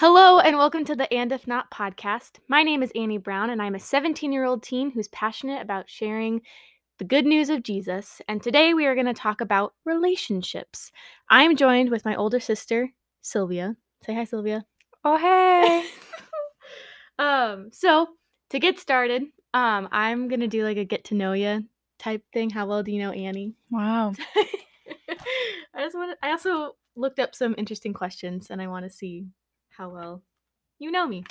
Hello, and welcome to the And If Not podcast. My name is Annie Brown, and I'm a 17 year old teen who's passionate about sharing the good news of Jesus. And today we are going to talk about relationships. I'm joined with my older sister, Sylvia. Say hi, Sylvia. Oh, hey. um, so to get started, um, I'm going to do like a get to know you type thing. How well do you know Annie? wow. I just want I also looked up some interesting questions and I want to see how well you know me.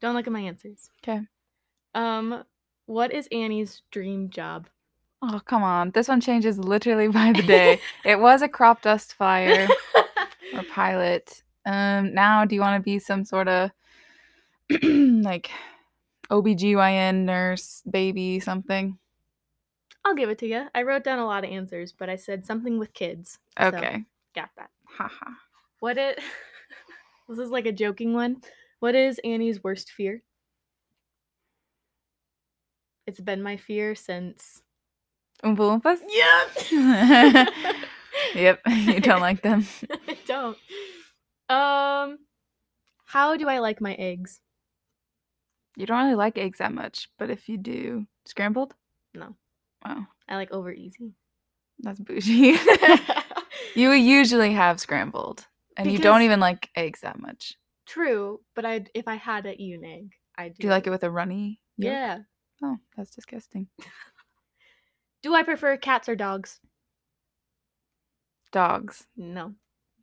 Don't look at my answers. Okay. Um, what is Annie's dream job? Oh, come on. This one changes literally by the day. it was a crop dust fire or pilot. Um, now do you want to be some sort of like OBGYN nurse, baby, something? I'll give it to you. I wrote down a lot of answers, but I said something with kids. so Okay. got that. Haha. What it This is like a joking one. What is Annie's worst fear? It's been my fear since Oompa Loompas? Yeah. Yep. You don't like them. I don't. Um how do I like my eggs? You don't really like eggs that much, but if you do, scrambled? No. Wow. I like over easy. That's bougie. you usually have scrambled, and you don't even like eggs that much. True, but I if I had to eat an egg, I do. Do you like it with a runny? yolk? Yeah. Oh, that's disgusting. Do I prefer cats or dogs? Dogs. No.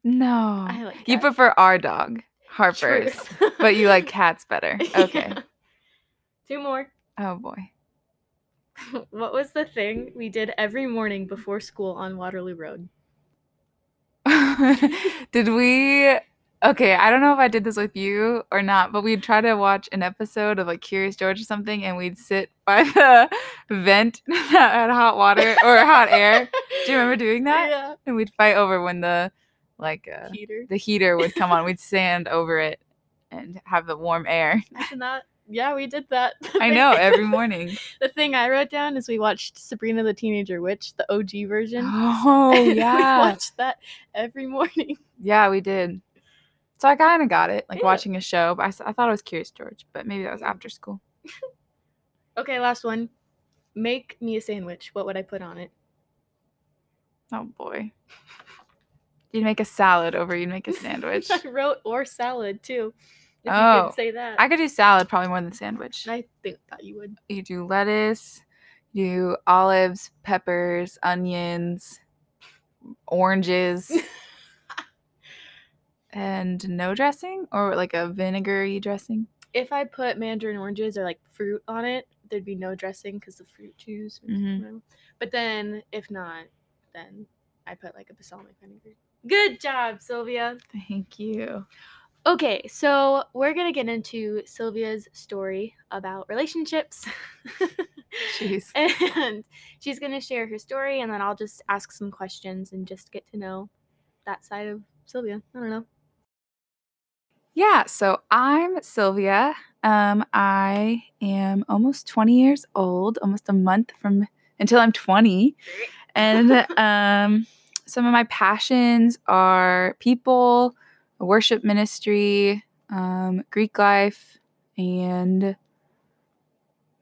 No. I like you prefer our dog, Harper's, but you like cats better. Okay. Yeah. Two more. Oh boy. what was the thing we did every morning before school on Waterloo Road? did we? Okay, I don't know if I did this with you or not, but we'd try to watch an episode of like Curious George or something, and we'd sit by the vent that had hot water or hot air. Do you remember doing that? Yeah. And we'd fight over when the like uh, Heater. the heater would come on. We'd stand over it and have the warm air. Isn't that? Yeah, we did that. I know every morning. the thing I wrote down is we watched Sabrina the Teenager Witch, the OG version. Oh And we yeah, watched that every morning. yeah, we did. So I kind of got it, like Yeah. watching a show. But I, I thought I was Curious George, but maybe that was after school. Okay, last one. Make me a sandwich. What would I put on it? Oh boy, you'd make a salad over you'd make a sandwich. I wrote or salad too. If you Oh, could say that. I could do salad probably more than sandwich. I think that you would. You do lettuce, you do olives, peppers, onions, oranges, and no dressing or like a vinegary dressing. If I put mandarin oranges or like fruit on it, there'd be no dressing because the fruit juice. Mhm. But then if not, then I put like a balsamic vinegar. Good job, Sylvia. Thank you. Okay, so we're gonna get into Sylvia's story about relationships. Jeez. and she's gonna share her story, and then I'll just ask some questions and just get to know that side of Sylvia. I don't know. Yeah, so I'm Sylvia. Um, I am almost 20 years old, almost a month from until I'm 20. And um, some of my passions are people, worship ministry, um, Greek life, and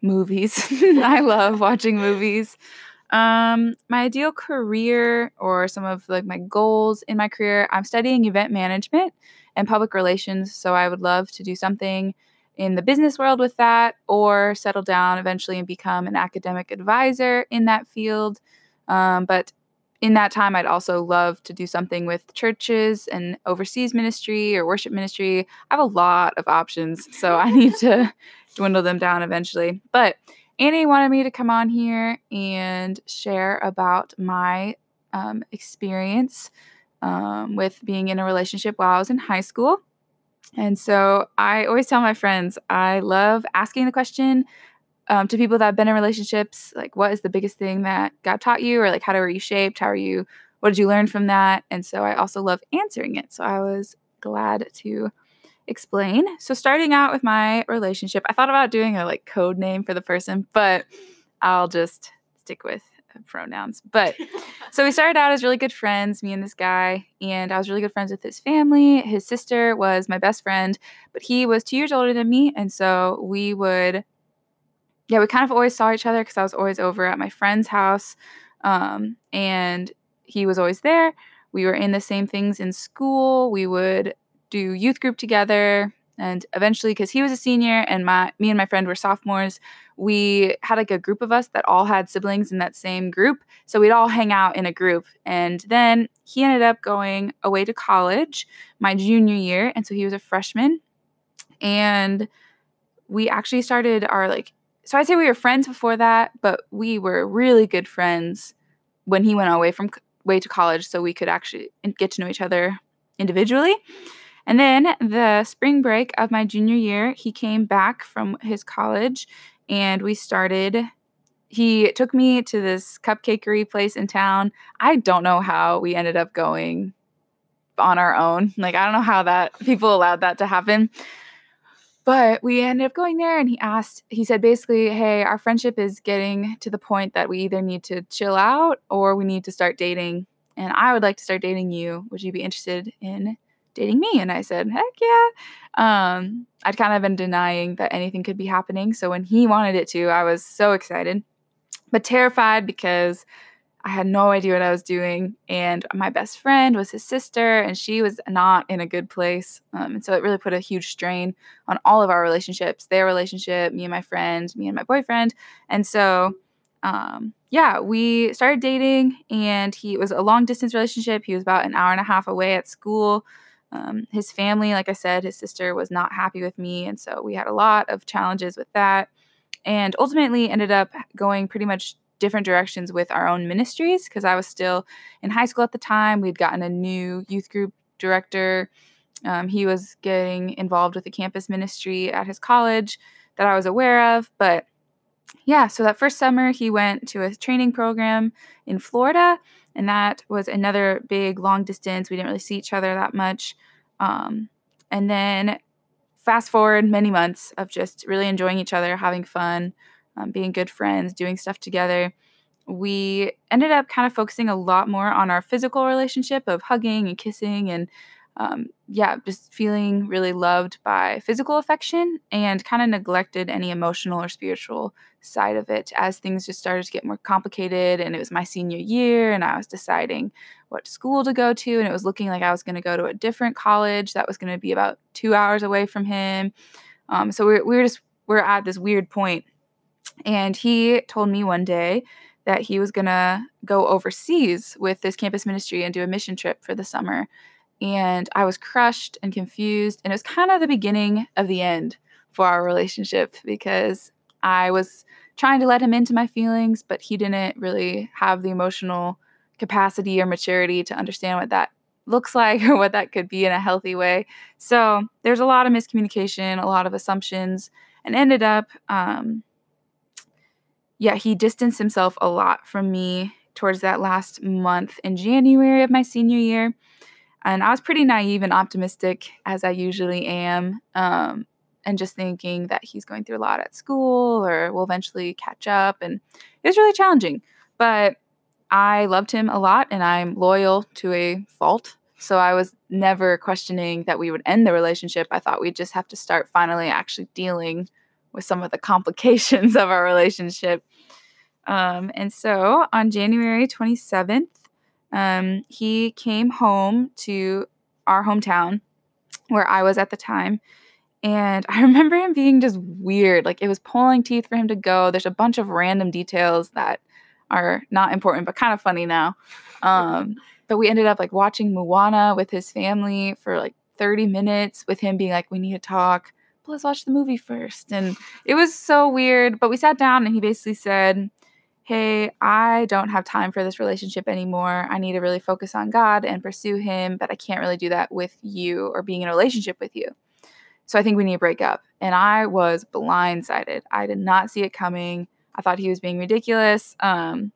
movies. I love watching movies. Um, my ideal career or some of like my goals in my career, I'm studying event management and public relations. So I would love to do something in the business world with that or settle down eventually and become an academic advisor in that field. Um, but in that time, I'd also love to do something with churches and overseas ministry or worship ministry. I have a lot of options, so I need to dwindle them down eventually. But Annie wanted me to come on here and share about my um, experience um, with being in a relationship while I was in high school. And so I always tell my friends I love asking the question um, to people that have been in relationships, like what is the biggest thing that God taught you, or like how were you shaped? How are you? What did you learn from that? And so I also love answering it. So I was glad to explain. So starting out with my relationship, I thought about doing a like code name for the person, but I'll just stick with pronouns. But so we started out as really good friends, me and this guy, and I was really good friends with his family. His sister was my best friend, but he was two years older than me. And so we would, yeah, we kind of always saw each other because I was always over at my friend's house. Um, and he was always there. We were in the same things in school. We would do youth group together and eventually because he was a senior and my me and my friend were sophomores we had like a group of us that all had siblings in that same group so we'd all hang out in a group and then he ended up going away to college my junior year and so he was a freshman and we actually started our like so i'd say we were friends before that but we were really good friends when he went away from way to college so we could actually get to know each other individually and then the spring break of my junior year, he came back from his college and we started. He took me to this cupcakery place in town. I don't know how we ended up going on our own. Like, I don't know how that people allowed that to happen. But we ended up going there and he asked, he said basically, hey, our friendship is getting to the point that we either need to chill out or we need to start dating. And I would like to start dating you. Would you be interested in dating me? And I said, heck yeah. Um, I'd kind of been denying that anything could be happening. So when he wanted it to, I was so excited, but terrified because I had no idea what I was doing. And my best friend was his sister, and she was not in a good place. Um, and so it really put a huge strain on all of our relationships their relationship, me and my friend, me and my boyfriend. And so, um, yeah, we started dating, and he was a long distance relationship. He was about an hour and a half away at school. Um, his family, like I said, his sister was not happy with me. And so we had a lot of challenges with that. And ultimately ended up going pretty much different directions with our own ministries because I was still in high school at the time. We'd gotten a new youth group director. Um, he was getting involved with the campus ministry at his college that I was aware of. But yeah, so that first summer, he went to a training program in Florida and that was another big long distance. We didn't really see each other that much. Um, and then fast forward many months of just really enjoying each other, having fun, um, being good friends, doing stuff together. We ended up kind of focusing a lot more on our physical relationship of hugging and kissing and um, yeah, just feeling really loved by physical affection and kind of neglected any emotional or spiritual side of it as things just started to get more complicated. And it was my senior year, and I was deciding what school to go to. And it was looking like I was going to go to a different college that was going to be about two hours away from him. Um, so we, we were just, we we're at this weird point. And he told me one day that he was going to go overseas with this campus ministry and do a mission trip for the summer and I was crushed and confused. And it was kind of the beginning of the end for our relationship because I was trying to let him into my feelings, but he didn't really have the emotional capacity or maturity to understand what that looks like or what that could be in a healthy way. So there's a lot of miscommunication, a lot of assumptions, and ended up, um, yeah, he distanced himself a lot from me towards that last month in January of my senior year. And I was pretty naive and optimistic, as I usually am, um, and just thinking that he's going through a lot at school or will eventually catch up. And it was really challenging. But I loved him a lot and I'm loyal to a fault. So I was never questioning that we would end the relationship. I thought we'd just have to start finally actually dealing with some of the complications of our relationship. Um, and so on January 27th, um, he came home to our hometown where I was at the time. And I remember him being just weird. Like it was pulling teeth for him to go. There's a bunch of random details that are not important, but kind of funny now. Um, but we ended up like watching Moana with his family for like 30 minutes with him being like, we need to talk, but let's watch the movie first. And it was so weird. But we sat down and he basically said, hey, I don't have time for this relationship anymore. I need to really focus on God and pursue Him, but I can't really do that with you or being in a relationship with you. So I think we need to break up. And I was blindsided. I did not see it coming. I thought he was being ridiculous. Um,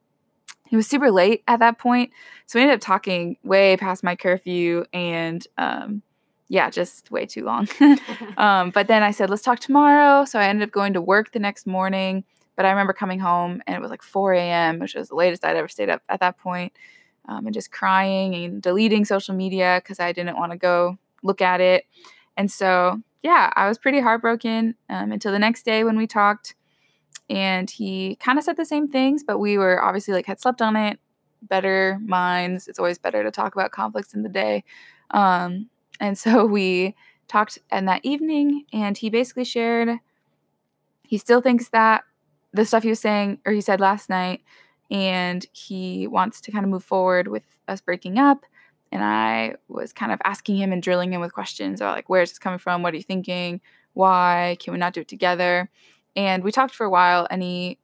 he was super late at that point. So we ended up talking way past my curfew and um, yeah, just way too long. um, but then I said, let's talk tomorrow. So I ended up going to work the next morning but I remember coming home and it was like 4 a.m., which was the latest I'd ever stayed up at that point, um, and just crying and deleting social media because I didn't want to go look at it. And so, yeah, I was pretty heartbroken um, until the next day when we talked. And he kind of said the same things, but we were obviously like had slept on it, better minds. It's always better to talk about conflicts in the day. Um, and so we talked in that evening, and he basically shared he still thinks that the stuff he was saying or he said last night, and he wants to kind of move forward with us breaking up. And I was kind of asking him and drilling him with questions about like, where's this coming from? What are you thinking? Why can we not do it together? And we talked for a while, and he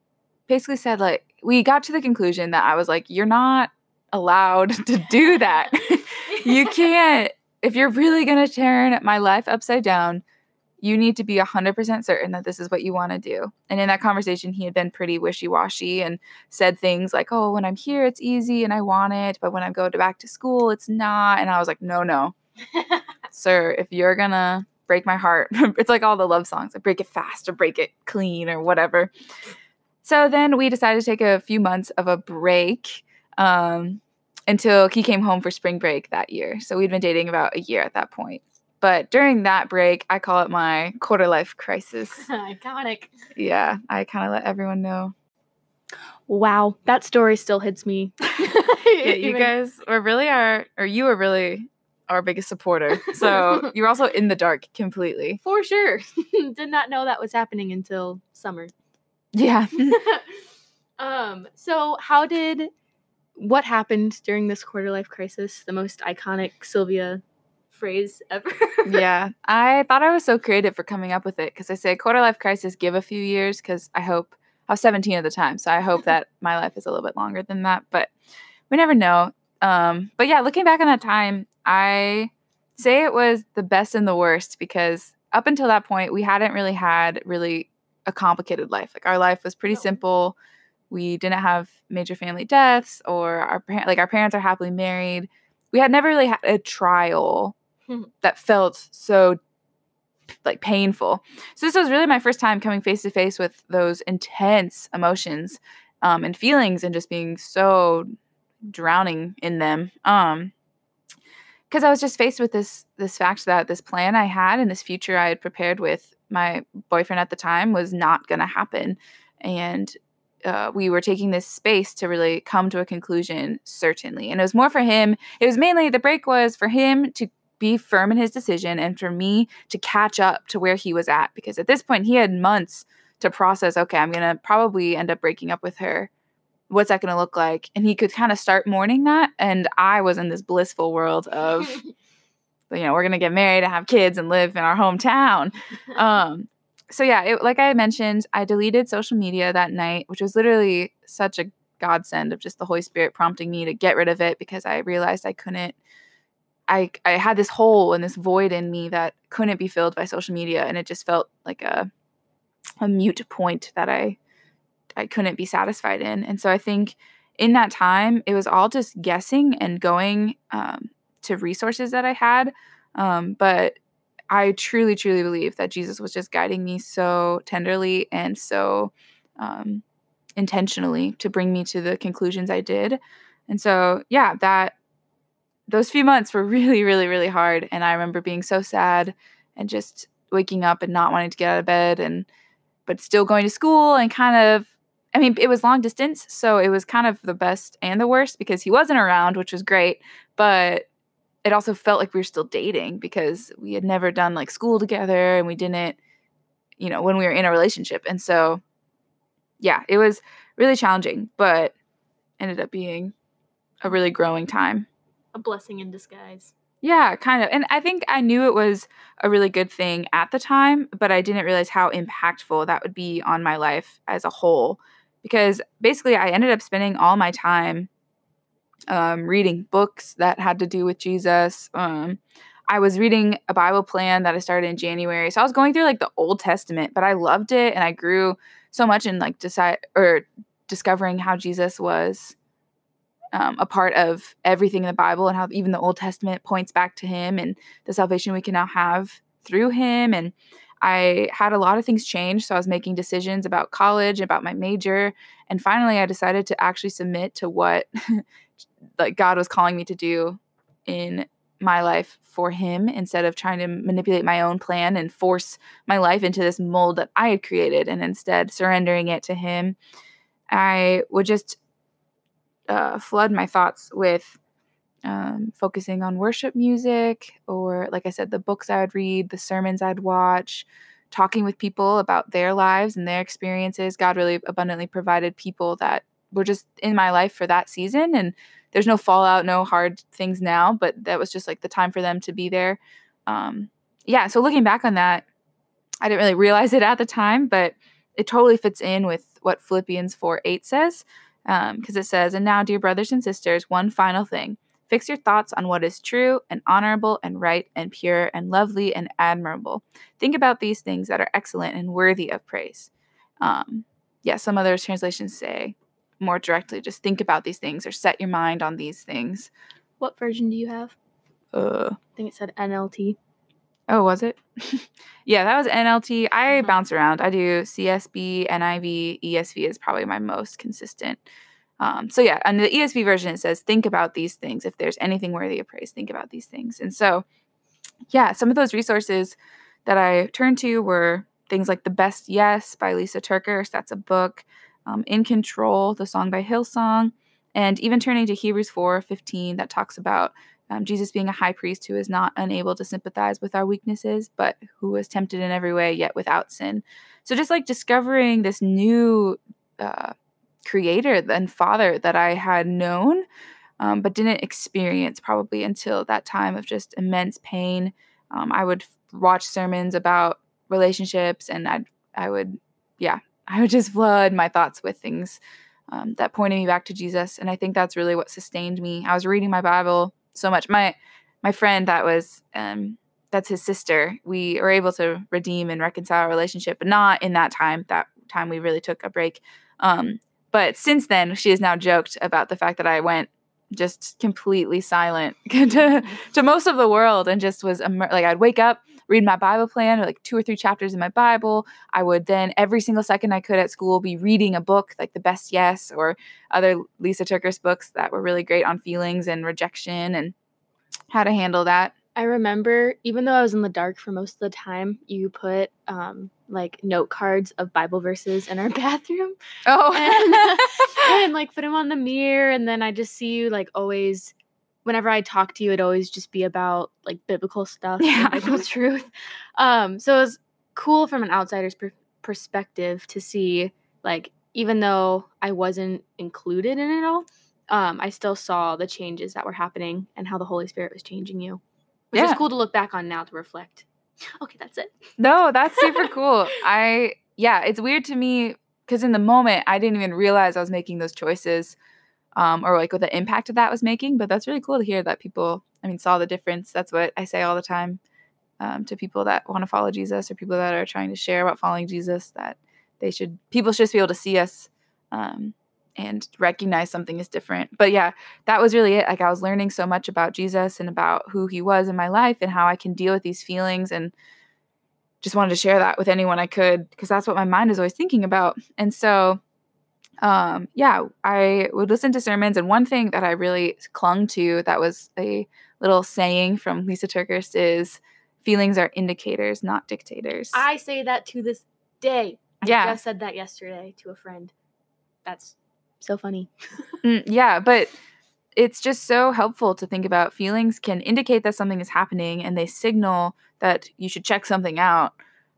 basically said like we got to the conclusion that I was like, you're not allowed to do that. you can't if you're really going to turn my life upside down, you need to be 100% certain that this is what you want to do. And in that conversation, he had been pretty wishy washy and said things like, oh, when I'm here, it's easy and I want it. But when I go to back to school, it's not. And I was like, no, no. Sir, if you're going to break my heart, it's like all the love songs I break it fast or break it clean or whatever. So then we decided to take a few months of a break. Um, until he came home for spring break that year. So we'd been dating about a year at that point. But during that break, I call it my quarter life crisis. Iconic. Yeah, I kind of let everyone know. Wow, that story still hits me. yeah, you guys were really our, or you were really our biggest supporter. So you're also in the dark completely. For sure. Did not know that was happening until summer. Yeah. um, so how did what happened during this quarter life crisis, the most iconic Sylvia phrase ever. yeah, I thought I was so creative for coming up with it because I say quarter life crisis, give a few years because I hope I was 17 at the time, so I hope that my life is a little bit longer than that, but we never know. Um, but yeah, looking back on that time, I say it was the best and the worst because up until that point, we hadn't really had really a complicated life. Like our life was pretty simple we didn't have major family deaths or our like our parents are happily married we had never really had a trial. that felt so like painful so this was really my first time coming face to face with those intense emotions um, and feelings and just being so drowning in them um because i was just faced with this this fact that this plan i had and this future i had prepared with my boyfriend at the time was not going to happen and uh, we were taking this space to really come to a conclusion, certainly. And it was more for him. It was mainly the break was for him to be firm in his decision and for me to catch up to where he was at. Because at this point, he had months to process okay, I'm going to probably end up breaking up with her. What's that going to look like? And he could kind of start mourning that. And I was in this blissful world of, you know, we're going to get married and have kids and live in our hometown. Um, so yeah, it, like I mentioned, I deleted social media that night, which was literally such a godsend of just the Holy Spirit prompting me to get rid of it because I realized I couldn't. I I had this hole and this void in me that couldn't be filled by social media, and it just felt like a a mute point that I I couldn't be satisfied in. And so I think in that time, it was all just guessing and going um, to resources that I had. Um, but I truly, truly believe that Jesus was just guiding me so tenderly and so um, intentionally to bring me to the conclusions I did. And so, yeah, that those few months were really, really, really hard. And I remember being so sad and just waking up and not wanting to get out of bed and, but still going to school and kind of, I mean, it was long distance. So it was kind of the best and the worst because he wasn't around, which was great. But it also felt like we were still dating because we had never done like school together and we didn't you know when we were in a relationship and so yeah it was really challenging but ended up being a really growing time a blessing in disguise yeah kind of and i think i knew it was a really good thing at the time but i didn't realize how impactful that would be on my life as a whole because basically i ended up spending all my time um, reading books that had to do with Jesus. Um, I was reading a Bible plan that I started in January. So I was going through like the Old Testament, but I loved it and I grew so much in like decide or discovering how Jesus was um, a part of everything in the Bible and how even the Old Testament points back to him and the salvation we can now have through him. And I had a lot of things change. So I was making decisions about college, about my major. And finally, I decided to actually submit to what like God was calling me to do in my life for him instead of trying to manipulate my own plan and force my life into this mold that I had created and instead surrendering it to him. I would just uh, flood my thoughts with um, focusing on worship music, or like I said, the books I would read, the sermons I'd watch, talking with people about their lives and their experiences. God really abundantly provided people that were just in my life for that season. And there's no fallout, no hard things now, but that was just like the time for them to be there. Um, yeah, so looking back on that, I didn't really realize it at the time, but it totally fits in with what Philippians 4 8 says, because um, it says, And now, dear brothers and sisters, one final thing. Fix your thoughts on what is true and honorable and right and pure and lovely and admirable. Think about these things that are excellent and worthy of praise. Um, yeah, some other translations say more directly, just think about these things or set your mind on these things. What version do you have? Uh, I think it said NLT. Oh, was it? yeah, that was NLT. I Mhm. bounce around. I do CSB, NIV, ESV is probably my most consistent. Um, so yeah, and the ESV version it says, "Think about these things. If there's anything worthy of praise, think about these things." And so, yeah, some of those resources that I turned to were things like "The Best Yes" by Lysa TerKeurst. That's a book. Um, "In Control," the song by Hillsong, and even turning to Hebrews four fifteen that talks about um, Jesus being a high priest who is not unable to sympathize with our weaknesses, but who was tempted in every way, yet without sin. So just like discovering this new uh, creator and father that I had known, um, but didn't experience probably until that time of just immense pain. Um, I would watch sermons about relationships, and I'd I would yeah I would just flood my thoughts with things um, that pointed me back to Jesus, and I think that's really what sustained me. I was reading my Bible so much. My my friend that was um, that's his sister. We were able to redeem and reconcile our relationship, but not in that time. That time we really took a break. Um, but since then, she has now joked about the fact that I went just completely silent to, to most of the world and just was like I'd wake up, read my Bible plan, or like two or three chapters in my Bible. I would then every single second I could at school be reading a book like The Best Yes or other Lysa TerKeurst books that were really great on feelings and rejection and how to handle that. I remember, even though I was in the dark for most of the time, you put um, like note cards of Bible verses in our bathroom Oh, and like put them on the mirror. And then I just see you like always, whenever I talk to you, it'd always just be about like biblical stuff, Yeah. biblical truth. Um, so it was cool from an outsider's per- perspective to see like even though I wasn't included in it all, um, I still saw the changes that were happening and how the Holy Spirit was changing you. Which is cool to look back on now to reflect. Okay, that's it. No, that's super cool. I yeah, it's weird to me because in the moment I didn't even realize I was making those choices, um, or like what the impact of that was making. But that's really cool to hear that people, I mean, saw the difference. That's what I say all the time um, to people that want to follow Jesus or people that are trying to share about following Jesus. That they should people should just be able to see us um, and recognize something is different. But yeah, that was really it. Like I was learning so much about Jesus and about who he was in my life and how I can deal with these feelings and just wanted to share that with anyone I could because that's what my mind is always thinking about. And so um yeah, I would listen to sermons and one thing that I really clung to that was a little saying from Lysa TerKeurst is feelings are indicators, not dictators. I say that to this day. I Yeah. just said that yesterday to a friend. That's so funny. Mm, yeah, but it's just so helpful to think about feelings can indicate that something is happening and they signal that you should check something out.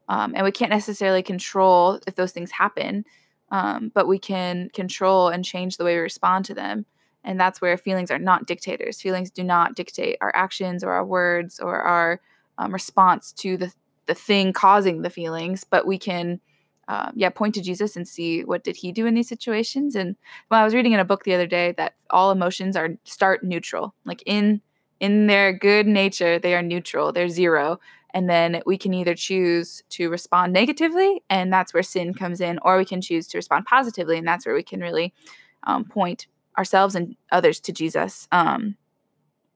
Um, and we can't necessarily control if those things happen, um, but we can control and change the way we respond to them. And that's where feelings are not dictators. Feelings do not dictate our actions or our words or our um, response to the, the thing causing the feelings, but we can. Um, yeah, point to Jesus and see what did he do in these situations. And well, I was reading in a book the other day that all emotions are start neutral. Like in in their good nature, they are neutral. They're zero. And then we can either choose to respond negatively, and that's where sin comes in, or we can choose to respond positively, and that's where we can really um, point ourselves and others to Jesus. Um,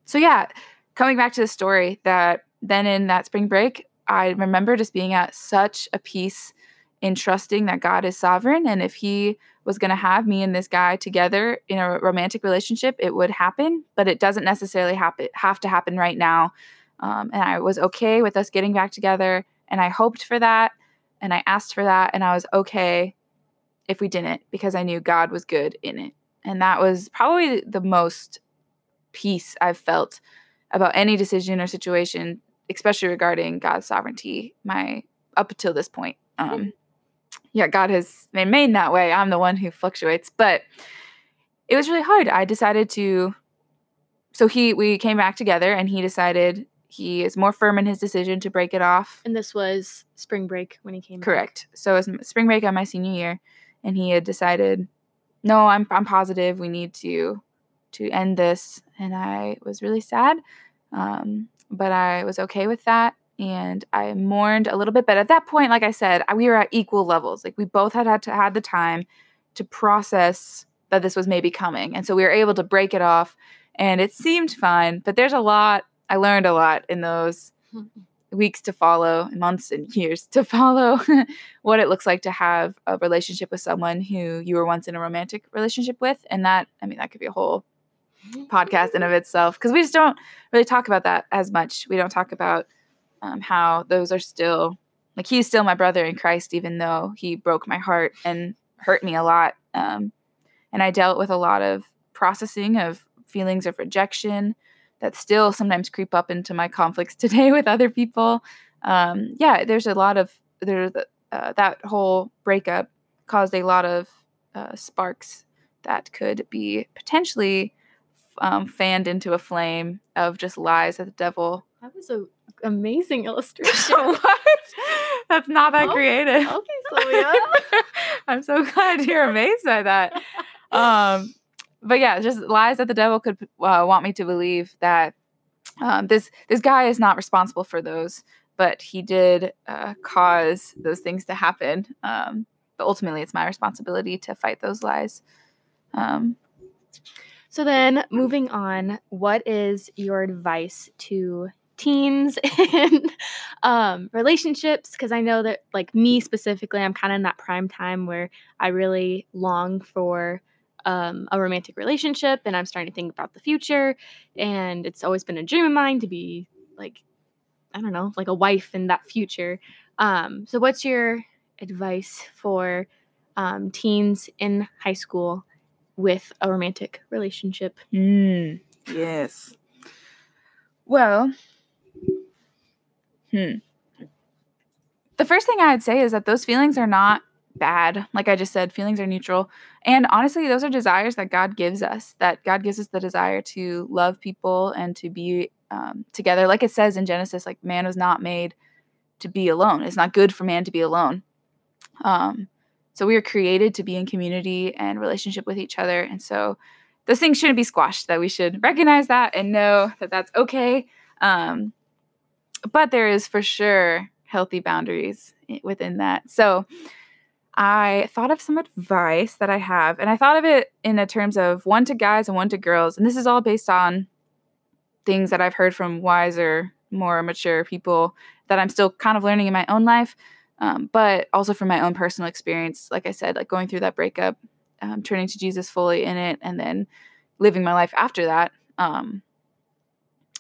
so yeah, coming back to the story that then in that spring break, I remember just being at such a peace in trusting that God is sovereign. And if He was going to have me and this guy together in a romantic relationship, it would happen, but it doesn't necessarily happen, have to happen right now. Um, and I was okay with us getting back together. And I hoped for that. And I asked for that. And I was okay if we didn't because I knew God was good in it. And that was probably the most peace I've felt about any decision or situation, especially regarding God's sovereignty, my up until this point. Um, yeah, God has remained that way. I'm the one who fluctuates, but it was really hard. I decided to. So he, we came back together, and he decided he is more firm in his decision to break it off. And this was spring break when he came. Correct. Back. So it was spring break on my senior year, and he had decided, no, I'm I'm positive we need to to end this, and I was really sad, um, but I was okay with that and I mourned a little bit. But at that point, like I said, we were at equal levels. Like we both had had to had the time to process that this was maybe coming, and so we were able to break it off, and it seemed fine. But there's a lot I learned a lot in those weeks to follow, months and years to follow, what it looks like to have a relationship with someone who you were once in a romantic relationship with, and that I mean that could be a whole podcast in of itself because we just don't really talk about that as much. We don't talk about um, how those are still like he's still my brother in Christ, even though he broke my heart and hurt me a lot. Um, and I dealt with a lot of processing of feelings of rejection that still sometimes creep up into my conflicts today with other people. Um, yeah, there's a lot of there's uh, that whole breakup caused a lot of uh, sparks that could be potentially um, fanned into a flame of just lies that the devil. That was a amazing illustration. what? That's not that oh, creative. Okay, Sylvia. I'm so glad you're amazed by that. Um, but yeah, just lies that the devil could uh, want me to believe that um, this this guy is not responsible for those, but he did uh, cause those things to happen. Um, but ultimately, it's my responsibility to fight those lies. Um, so then, moving on, what is your advice to teens and um, relationships because i know that like me specifically i'm kind of in that prime time where i really long for um, a romantic relationship and i'm starting to think about the future and it's always been a dream of mine to be like i don't know like a wife in that future. Um, so what's your advice for um, teens in high school with a romantic relationship? Mm, yes. Well Hmm. The first thing I'd say is that those feelings are not bad. Like I just said, feelings are neutral. And honestly, those are desires that God gives us, that God gives us the desire to love people and to be um, together. Like it says in Genesis, like man was not made to be alone. It's not good for man to be alone. Um, so we are created to be in community and relationship with each other. And so those things shouldn't be squashed, that we should recognize that and know that that's okay. Um, but there is for sure healthy boundaries within that. So I thought of some advice that I have, and I thought of it in the terms of one to guys and one to girls. And this is all based on things that I've heard from wiser, more mature people that I'm still kind of learning in my own life, um, but also from my own personal experience. Like I said, like going through that breakup, um, turning to Jesus fully in it, and then living my life after that. Um,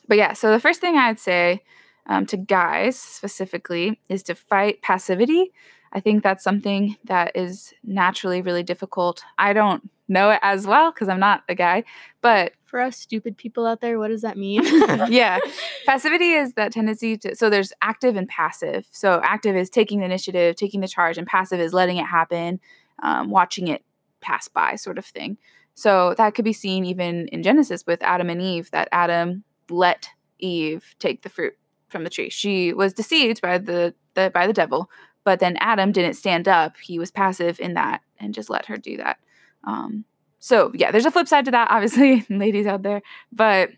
but yeah, so the first thing I'd say um, to guys specifically is to fight passivity. I think that's something that is naturally really difficult. I don't know it as well because I'm not a guy, but for us stupid people out there, what does that mean? yeah. Passivity is that tendency to, so there's active and passive. So active is taking the initiative, taking the charge, and passive is letting it happen, um, watching it pass by, sort of thing. So that could be seen even in Genesis with Adam and Eve, that Adam let Eve take the fruit from the tree. She was deceived by the, the by the devil, but then Adam didn't stand up. He was passive in that and just let her do that. Um, so yeah, there's a flip side to that, obviously, ladies out there. But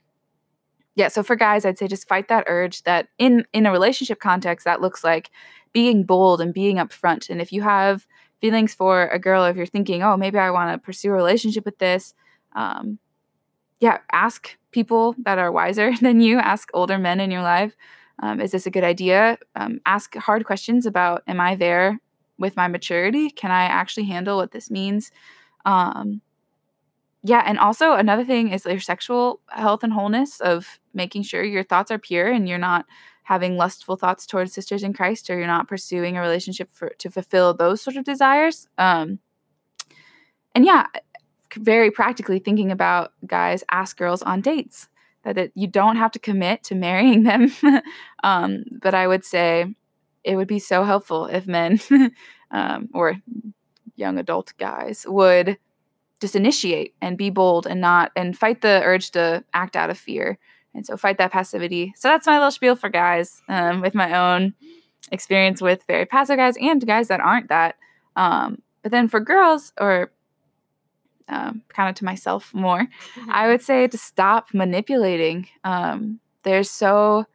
yeah, so for guys, I'd say just fight that urge that in in a relationship context, that looks like being bold and being upfront. And if you have feelings for a girl, if you're thinking, oh, maybe I want to pursue a relationship with this, um, yeah, ask people that are wiser than you, ask older men in your life Um, is this a good idea? Um, ask hard questions about Am I there with my maturity? Can I actually handle what this means? Um, yeah, and also another thing is your sexual health and wholeness of making sure your thoughts are pure and you're not having lustful thoughts towards sisters in Christ or you're not pursuing a relationship for to fulfill those sort of desires. Um, and yeah, very practically thinking about guys ask girls on dates that you don't have to commit to marrying them. um, but I would say it would be so helpful if men um, or young adult guys would just initiate and be bold and not and fight the urge to act out of fear. And so fight that passivity. So that's my little spiel for guys um, with my own experience with very passive guys and guys that aren't that. Um, but then for girls or um, kind of to myself more mm-hmm. i would say to stop manipulating um, there's so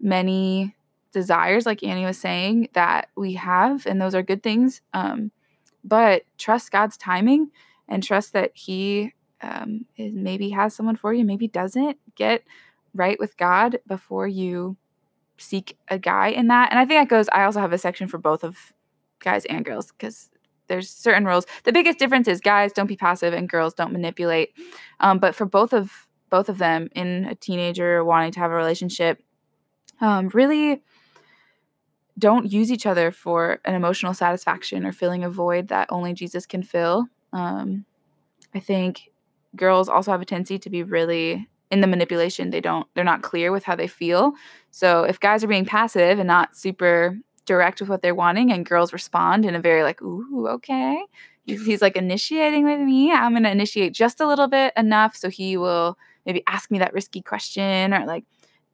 many desires like annie was saying that we have and those are good things um, but trust god's timing and trust that he um, is, maybe has someone for you, maybe doesn't. Get right with God before you seek a guy in that. And I think that goes, I also have a section for both of guys and girls because there's certain rules. The biggest difference is guys don't be passive and girls don't manipulate. Um, but for both of both of them in a teenager wanting to have a relationship, um, really don't use each other for an emotional satisfaction or filling a void that only Jesus can fill. Um, I think girls also have a tendency to be really in the manipulation. They don't, they're not clear with how they feel. So if guys are being passive and not super direct with what they're wanting, and girls respond in a very like, ooh, okay. He's, he's like initiating with me. I'm going to initiate just a little bit enough so he will maybe ask me that risky question or like,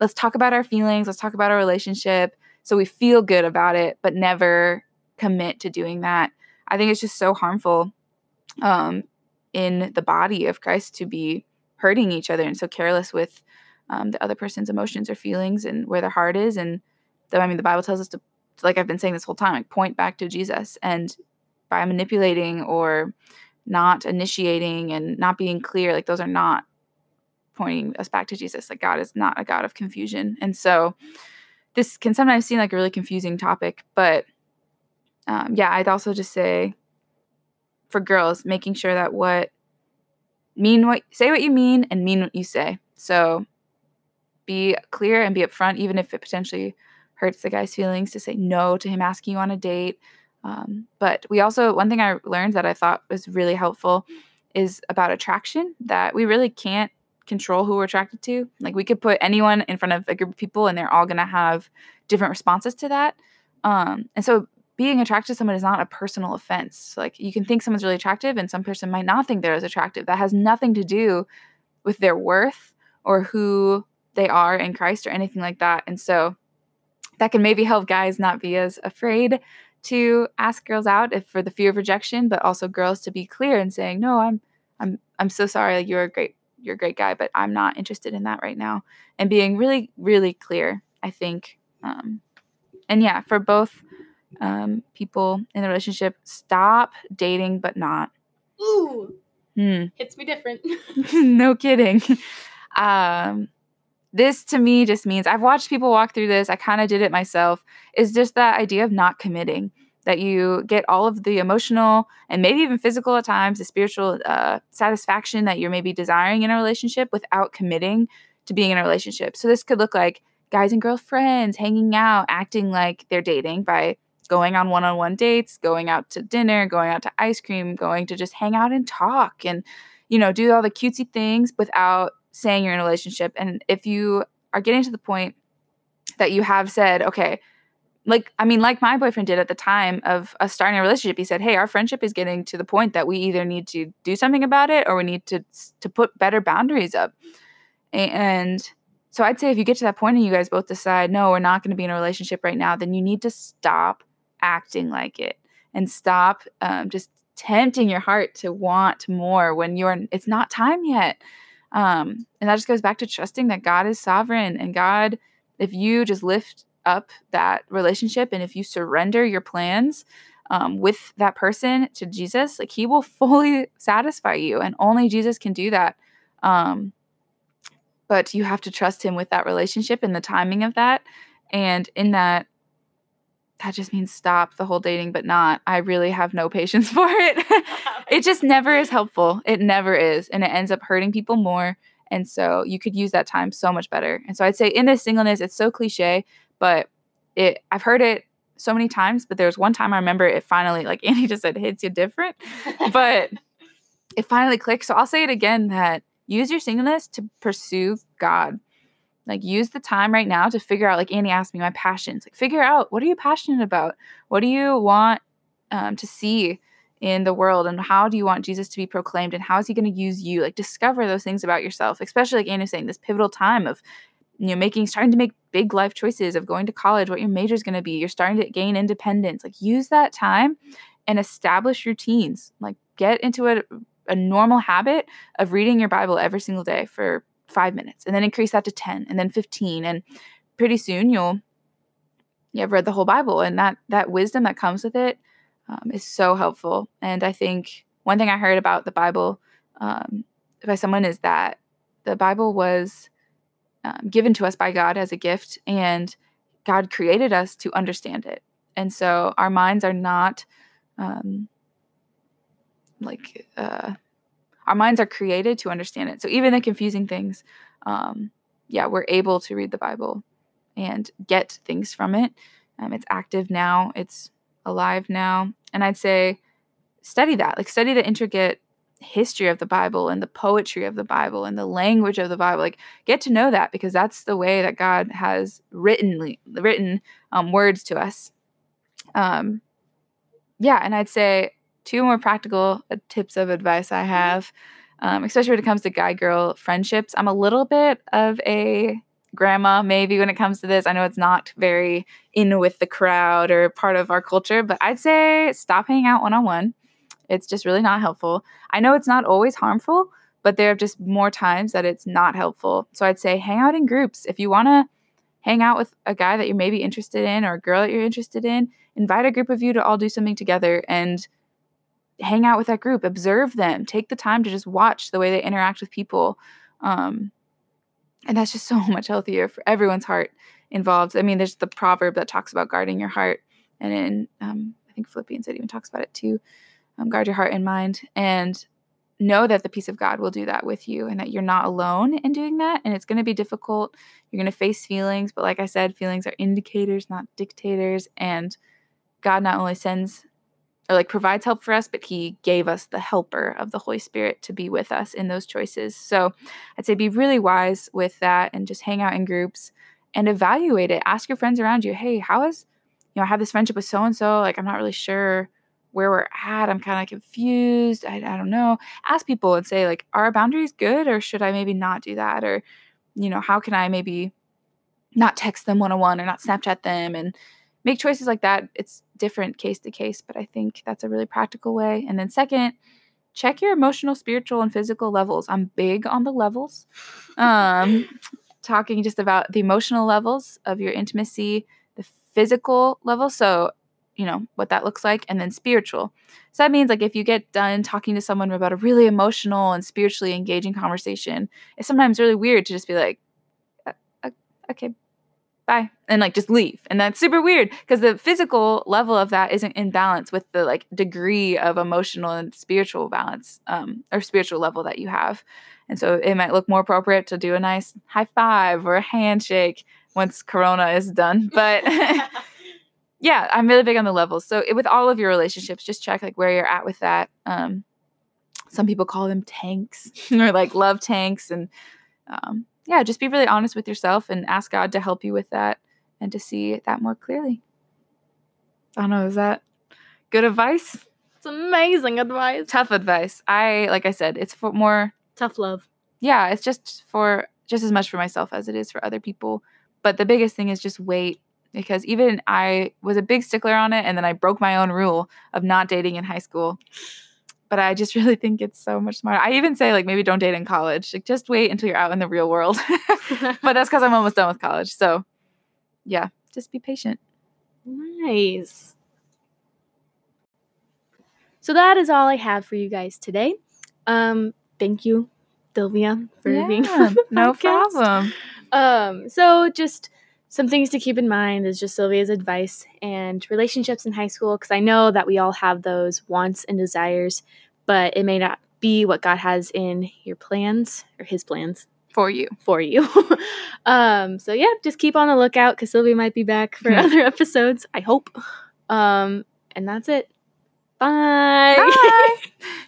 let's talk about our feelings. Let's talk about our relationship. So we feel good about it, but never commit to doing that. I think it's just so harmful um, in the body of Christ to be hurting each other and so careless with um, the other person's emotions or feelings and where their heart is. And the, I mean, the Bible tells us to, like I've been saying this whole time, like point back to Jesus. And by manipulating or not initiating and not being clear, like those are not pointing us back to Jesus. Like God is not a God of confusion. And so this can sometimes seem like a really confusing topic, but um, yeah, I'd also just say for girls, making sure that what mean what say what you mean and mean what you say. So be clear and be upfront, even if it potentially hurts the guy's feelings to say no to him asking you on a date. Um, but we also one thing I learned that I thought was really helpful is about attraction that we really can't control who we're attracted to. Like we could put anyone in front of a group of people and they're all going to have different responses to that. Um, and so being attracted to someone is not a personal offense. Like you can think someone's really attractive and some person might not think they're as attractive. That has nothing to do with their worth or who they are in Christ or anything like that. And so that can maybe help guys not be as afraid to ask girls out if for the fear of rejection, but also girls to be clear and saying, "No, I'm I'm I'm so sorry. Like you're a great you're a great guy, but I'm not interested in that right now." And being really really clear, I think um and yeah, for both um, people in the relationship stop dating but not. Ooh. Hmm. Hits me different. no kidding. Um, this to me just means I've watched people walk through this. I kind of did it myself. Is just that idea of not committing. That you get all of the emotional and maybe even physical at times, the spiritual uh, satisfaction that you're maybe desiring in a relationship without committing to being in a relationship. So this could look like guys and girls friends hanging out, acting like they're dating by going on one-on-one dates, going out to dinner, going out to ice cream, going to just hang out and talk and you know, do all the cutesy things without saying you're in a relationship. And if you are getting to the point that you have said, okay, like I mean, like my boyfriend did at the time of us starting a relationship, he said, "Hey, our friendship is getting to the point that we either need to do something about it or we need to to put better boundaries up." And so I'd say if you get to that point and you guys both decide, "No, we're not going to be in a relationship right now," then you need to stop acting like it and stop um, just tempting your heart to want more when you're it's not time yet um, and that just goes back to trusting that god is sovereign and god if you just lift up that relationship and if you surrender your plans um, with that person to jesus like he will fully satisfy you and only jesus can do that. Um, but you have to trust him with that relationship and the timing of that. And in that, that just means stop the whole dating, but not. I really have no patience for it. it just never is helpful. It never is. And it ends up hurting people more. And so you could use that time so much better. And so I'd say in this singleness, it's so cliche, but it I've heard it so many times, but there was one time I remember it finally, like Annie just said, hits you different. but it finally clicked. So I'll say it again that use your singleness to pursue God. Like use the time right now to figure out, like Annie asked me, my passions. Like figure out what are you passionate about? What do you want um, to see in the world and how do you want Jesus to be proclaimed and how is he going to use you? Like discover those things about yourself, especially like Annie was saying, this pivotal time of you know making starting to make big life choices of going to college, what your major is going to be. You're starting to gain independence. Like use that time and establish routines. Like get into a, a normal habit of reading your Bible every single day for five minutes and then increase that to 10 and then 15 and pretty soon you'll you have read the whole bible and that that wisdom that comes with it um, is so helpful. And i think one thing i heard about the bible um, by someone is that the bible was um, given to us by god as a gift and god created us to understand it. And so our minds are not um, like uh, our minds are created to understand it. So even the confusing things, um, yeah, we're able to read the Bible and get things from it. Um, it's active now, it's alive now. And I'd say study that, like study the intricate history of the Bible and the poetry of the Bible and the language of the Bible. Like get to know that because that's the way that God has written written um, words to us. Um, yeah, and I'd say two more practical uh, tips of advice I mm-hmm. have, um, especially when it comes to guy girl friendships. I'm a little bit of a grandma, maybe, when it comes to this. I know it's not very in with the crowd or part of our culture, but I'd say stop hanging out one on one. It's just really not helpful. I know it's not always harmful, but there are just more times that it's not helpful. So I'd say hang out in groups. If you want to hang out with a guy that you're maybe interested in or a girl that you're interested in, invite a group of you to all do something together and hang out with that group, observe them, take the time to just watch the way they interact with people. Um, and that's just so much healthier for everyone's heart involved. I mean, there's the proverb that talks about guarding your heart, and in um, I think Philippians it even talks about it too. Um, guard your heart and mind, and know that the peace of God will do that with you, and that you're not alone in doing that. And it's going to be difficult. You're going to face feelings, but like I said, feelings are indicators, not dictators. And God not only sends or like provides help for us, but he gave us the helper of the Holy Spirit to be with us in those choices. So I'd say be really wise with that and just hang out in groups and evaluate it. Ask your friends around you, hey, how is, you know, I have this friendship with so and so, like I'm not really sure where we're at. I'm kind of confused. I, I don't know. Ask people and say, like, are our boundaries good or should I maybe not do that? Or, you know, how can I maybe not text them one on one or not Snapchat them and make choices like that. It's different case to case, but I think that's a really practical way. And then, second, check your emotional, spiritual, and physical levels. I'm big on the levels. Um, talking just about the emotional levels of your intimacy, the physical level. So, you know, what that looks like, and then spiritual. So that means like if you get done talking to someone about a really emotional and spiritually engaging conversation, it's sometimes really weird to just be like, uh, uh, okay, bye. And like just leave. And that's super weird because the physical level of that isn't in balance with the like degree of emotional and spiritual balance um, or spiritual level that you have. And so it might look more appropriate to do a nice high five or a handshake once corona is done but yeah i'm really big on the levels. So it, with all of your relationships just check like where you're at with that. Um, some people call them tanks or like love tanks and um, yeah, just be really honest with yourself and ask God to help you with that and to see that more clearly. I don't know, is that good advice? It's amazing advice. Tough advice. I like I said, it's for more tough love. Yeah, it's just for just as much for myself as it is for other people. But the biggest thing is just wait because even I was a big stickler on it and then I broke my own rule of not dating in high school but I just really think it's so much smarter. I even say like maybe don't date in college. Like just wait until you're out in the real world. but that's because I'm almost done with college. So yeah, just be patient. Nice. So that is all I have for you guys today. Um, thank you, Sylvia, for yeah, being on No problem. Um, so just some things to keep in mind is just Sylvia's advice and relationships in high school because I know that we all have those wants and desires, but it may not be what God has in your plans or his plans For you. for you. um, so yeah, just keep on the lookout because Sylvia might be back for Mhm. other episodes. I hope. Um, and that's it. Bye. Bye.